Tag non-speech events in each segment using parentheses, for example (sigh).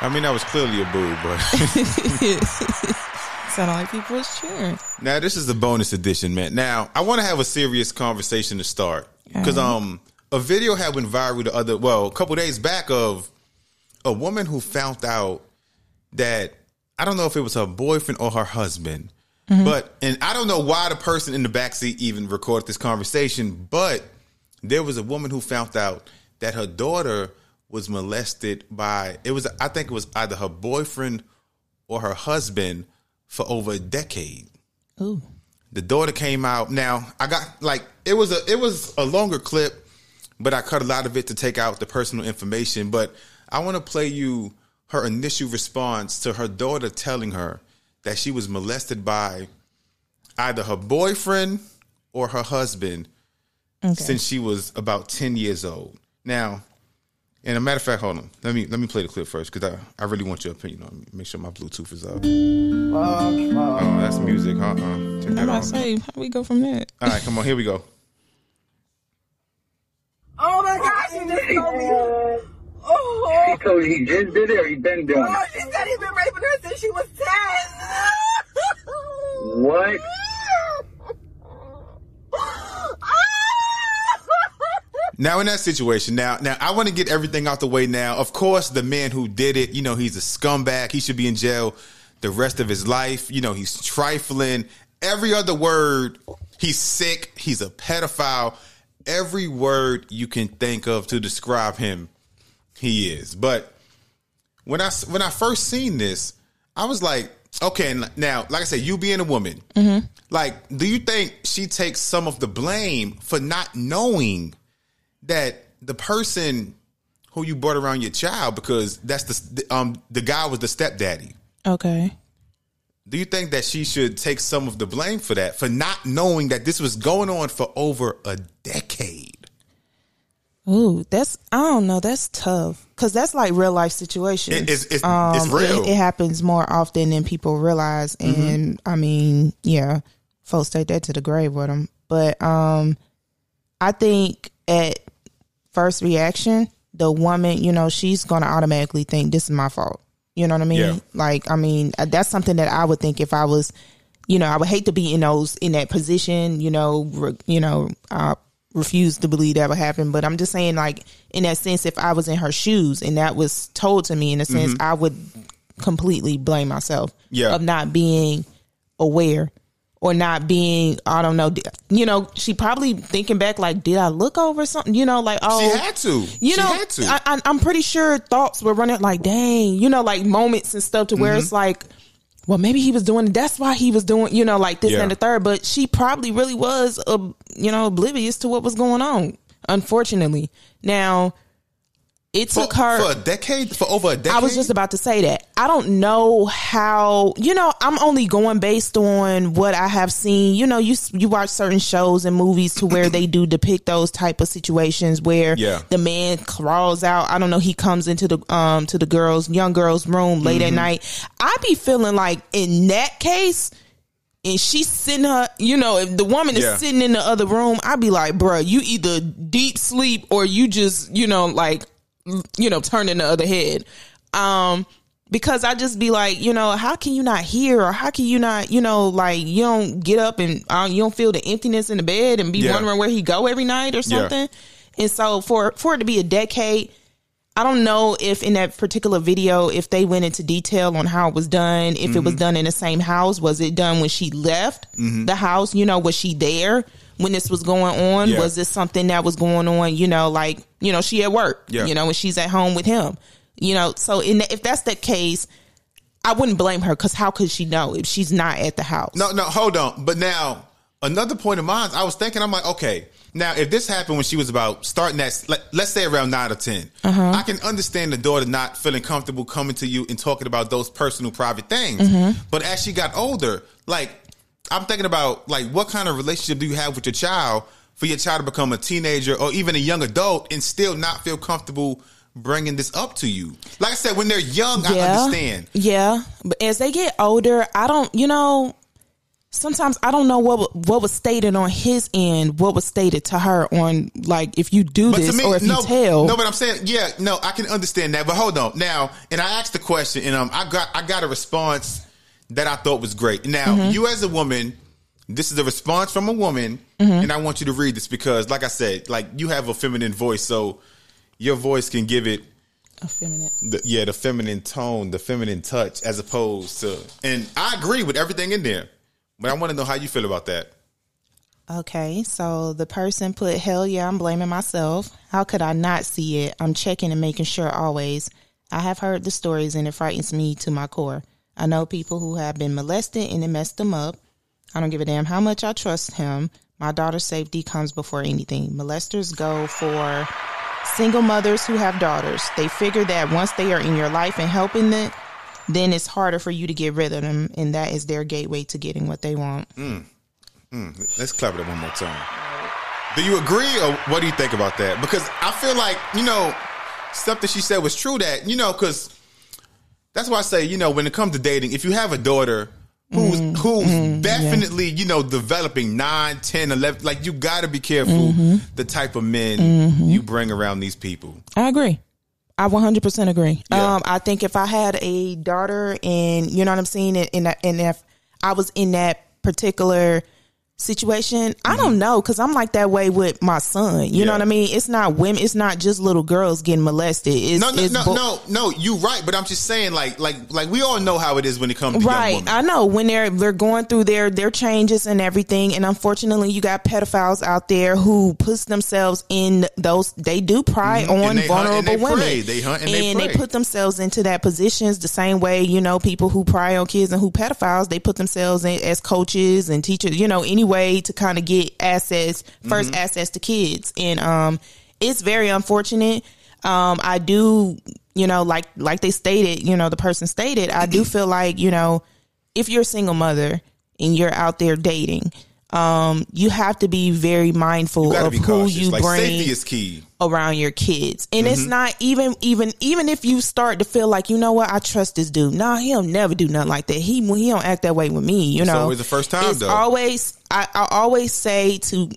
I mean, that was clearly a boo, but (laughs) Sounded like people was cheering. now this is the bonus edition, man. Now I want to have a serious conversation to start because um a video had went viral the other well a couple days back of a woman who found out that I don't know if it was her boyfriend or her husband, but and I don't know why the person in the backseat even recorded this conversation, but there was a woman who found out that her daughter was molested by it was I think it was either her boyfriend or her husband for over a decade. Ooh. The daughter came out. Now I got like it was a it was a longer clip, but I cut a lot of it to take out the personal information. But I want to play you her initial response to her daughter telling her that she was molested by either her boyfriend or her husband since she was about ten years old. Now, and a matter of fact, hold on. Let me let me play the clip first because I, I really want your opinion on it. Make sure my Bluetooth is up. Oh, that's music. Uh uh Take I'm that about to off. say, how we go from that? All right, come on. Here we go. Oh my gosh, he just told me. Oh, He told you he just did it or he been doing oh, it? she said he's been raping her since she was 10. What? Now in that situation, now now I want to get everything out the way now. Of course, the man who did it, you know, he's a scumbag. He should be in jail the rest of his life. You know, he's trifling. Every other word, he's sick. He's a pedophile. Every word you can think of to describe him, he is. But when I when I first seen this, I was like, okay, now, like I said, you being a woman, mm-hmm. like, do you think she takes some of the blame for not knowing that the person who you brought around your child because that's the um the guy was the stepdaddy? Okay. Do you think that she should take some of the blame for that for not knowing that this was going on for over a decade? Ooh, that's I don't know. That's tough because that's like real life situations. It- it's- it's- um, it's real. It, it happens more often than people realize, and I mean, yeah, folks take that to the grave with them. But um, I think at first reaction, the woman, you know, she's gonna automatically think this is my fault. You know what I mean? Yeah. Like, I mean, uh, that's something that I would think if I was, you know, I would hate to be in those in that position. You know, re, you know, I refuse to believe that would happen. But I'm just saying, like, in that sense, if I was in her shoes and that was told to me, in a sense, I would completely blame myself Yeah. of not being aware or not being I don't know you know she probably thinking back like did I look over something you know like oh She had to. you She know to. I, I, I'm pretty sure thoughts were running like dang you know like moments and stuff to where Mm-hmm. it's like well maybe he was doing that's why he was doing you know like this Yeah. and the third but she probably really was uh, you know oblivious to what was going on unfortunately now it for, took her for a decade, for over a decade. I was just about to say that. I don't know how, you know, I'm only going based on what I have seen. You know, you you watch certain shows and movies to where they do depict those type of situations where Yeah. the man crawls out. I don't know, he comes into the um to the girls, young girl's room late Mm-hmm. at night. I'd be feeling like in that case and she's sitting her, you know, if the woman is Yeah. sitting in the other room, I'd be like, bruh, you either deep sleep or you just, you know, like, you know, turning the other head. Um, because I just be like, you know, how can you not hear or how can you not, you know, like you don't get up and uh, you don't feel the emptiness in the bed and be Yeah. wondering where he go every night or something. And so for for it to be a decade, I don't know if in that particular video if they went into detail on how it was done, if it was done in the same house, was it done when she left the house? You know, was she there when this was going on? Yeah. Was this something that was going on? You know, like you know, she at work. Yeah. You know, when she's at home with him. You know, so in the, if that's the case, I wouldn't blame her because how could she know if she's not at the house? No, no, hold on. But now another point of mine, I was thinking, I'm like, okay, now if this happened when she was about starting that, let, let's say around nine or 10 Uh-huh. I can understand the daughter not feeling comfortable coming to you and talking about those personal, private things. Mm-hmm. But as she got older, like I'm thinking about like what kind of relationship do you have with your child for your child to become a teenager or even a young adult and still not feel comfortable bringing this up to you? Like I said, when they're young, I understand. Yeah, but as they get older, I don't. You know, sometimes I don't know what what was stated on his end, what was stated to her on like if you do But this me, or if no, you tell. no. But I'm saying, yeah, no, I can understand that. But hold on, now, and I asked the question, and um, I got I got a response that I thought was great. Now, Mm-hmm. you as a woman, this is a response from a woman, Mm-hmm. and I want you to read this because, like I said, like you have a feminine voice, so your voice can give it Effeminate. the, yeah, the feminine tone, the feminine touch, as opposed to. And I agree with everything in there, but I want to know how you feel about that. Okay, so the person put, hell yeah, I'm blaming myself. How could I not see it? I'm checking and making sure always. I have heard the stories and it frightens me to my core. I know people who have been molested and it messed them up. I don't give a damn how much I trust him. My daughter's safety comes before anything. Molesters go for single mothers who have daughters. They figure that once they are in your life and helping them, then it's harder for you to get rid of them, and that is their gateway to getting what they want. Mm. Mm. Let's clap it up one more time. Do you agree or what do you think about that? Because I feel like, you know, stuff that she said was true that, you know, because that's why I say, you know, when it comes to dating, if you have a daughter who's Mm-hmm. who's definitely, you know, developing 9, 10, 11, like you got to be careful Mm-hmm. the type of men you bring around these people. I agree. I 100% agree. Yeah. Um, I think if I had a daughter and you know what I'm saying, and, and, and if I was in that particular situation, I don't know because I'm like that way with my son. You Yeah. know what I mean? It's not women. It's not just little girls getting molested. It's, No, no, it's no, bo- no, no, you right, but I'm just saying like like like we all know how it is when it comes to young Right, women. I know when they're they're going through their their changes and everything, and unfortunately, you got pedophiles out there who puts themselves in those. They do pry Mhm. And on they hunt and vulnerable they women. prey. They hunt and they prey. put themselves into that positions the same way you know people who pry on kids and who pedophiles. They put themselves in as coaches and teachers. You know, any way to kind of get access 1st Mm-hmm. access to kids, and um, it's very unfortunate. Um, I do, you know, like like they stated, you know, the person stated, I do (clears throat) feel like, you know, if you're a single mother and you're out there dating, um, you have to be very mindful You got to of who cautious. you like bring safety is key. around your kids. And it's Mm-hmm. not even even even if you start to feel like, you know what, I trust this dude. Nah, he'll never do nothing like that. He he don't act that way with me, you It's know. always the first time, It's though. always I, I always say to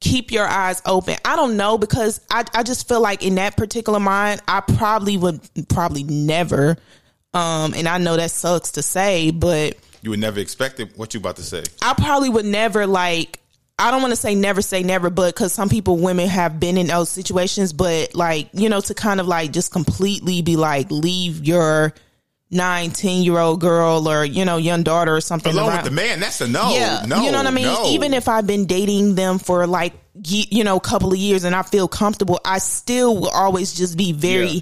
keep your eyes open. I don't know because I I just feel like in that particular mind, I probably would probably never um and I know that sucks to say, but You would never expect it. What you about to say? I probably would never like. I don't want to say never say never, but because some people, women have been in those situations, but like, you know, to kind of like just completely be like, leave your nine, 10 year old girl or, you know, young daughter or something. Around. with the man, that's a no. yeah. no. You know what I mean? no. Even if I've been dating them for like, you know, a couple of years and I feel comfortable, I still will always just be very Yeah.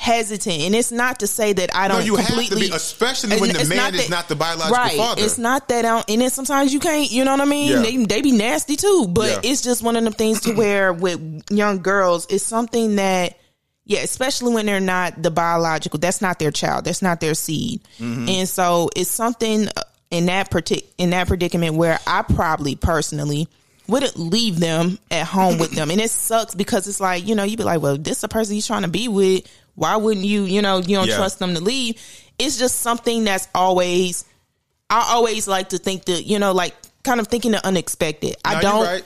Hesitant. And it's not to say that I don't you have to completely, be, especially when the man is not the biological right. father. It's not that I don't, and then sometimes you can't, you know what I mean? Yeah. They, they be nasty too, but Yeah. it's just one of them things to (clears throat) where with young girls, it's something that, yeah, especially when they're not the biological, that's not their child, that's not their seed. Mm-hmm. And so it's something in that partic- in that predicament where I probably personally wouldn't leave them at home with them. And it sucks because it's like, you know, you'd be like, well, this is a person you're trying to be with. Why wouldn't you, you know, you don't Yeah. trust them to leave? It's just something that's always, I always like to think that, you know, like kind of thinking the unexpected. No, I don't, right.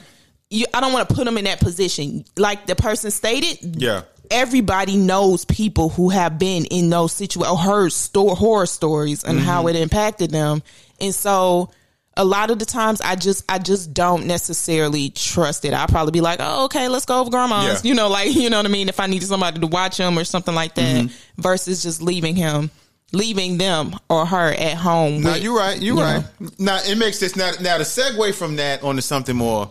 you, I don't want to put them in that position. Like the person stated, Yeah. everybody knows people who have been in those situations, or heard store horror stories and Mm-hmm. how it impacted them. And so a lot of the times I just I just don't necessarily trust it. I'll probably be like, oh, okay, let's go over grandma's. Yeah. You know, like (laughs) you know what I mean? If I needed somebody to watch him or something like that, Mm-hmm. versus just leaving him, leaving them or her at home. No, you're right. You're you right. know. Now it makes sense. Now, now to segue from that onto something more.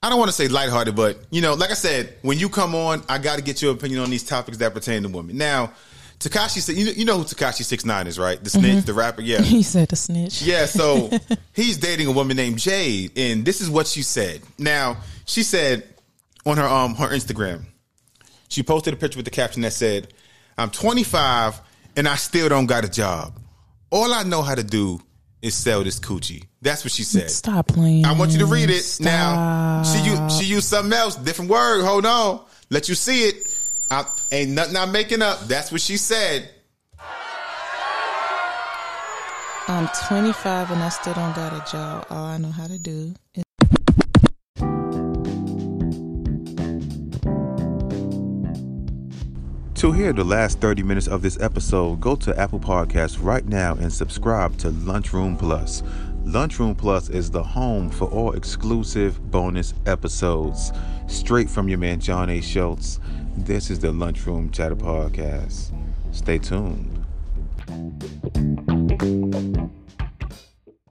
I don't want to say lighthearted, but you know, like I said, when you come on, I got to get your opinion on these topics that pertain to women. Now, Tekashi said, you know, you know who Tekashi Six Nine is, right? The snitch, the rapper. Yeah, (laughs) He said the snitch. yeah. So (laughs) he's dating a woman named Jade, and this is what she said. Now, she said on her um her Instagram, she posted a picture with the caption that said, "I'm 25 and I still don't got a job. All I know how to do is sell this coochie." That's what she said. Stop playing. I want you to read it Stop. now. She used she used something else, different word. Hold on, let you see it. I, ain't nothing I'm making up. That's what she said. I'm 25 and I still don't got a job. All I know how to do is To hear the last 30 minutes of this episode, go to Apple Podcasts right now and subscribe to Lunchroom Plus. Lunchroom Plus is the home for all exclusive bonus episodes. Straight from your man John A. Schultz. This is the Lunchroom Chatter Podcast. Stay tuned.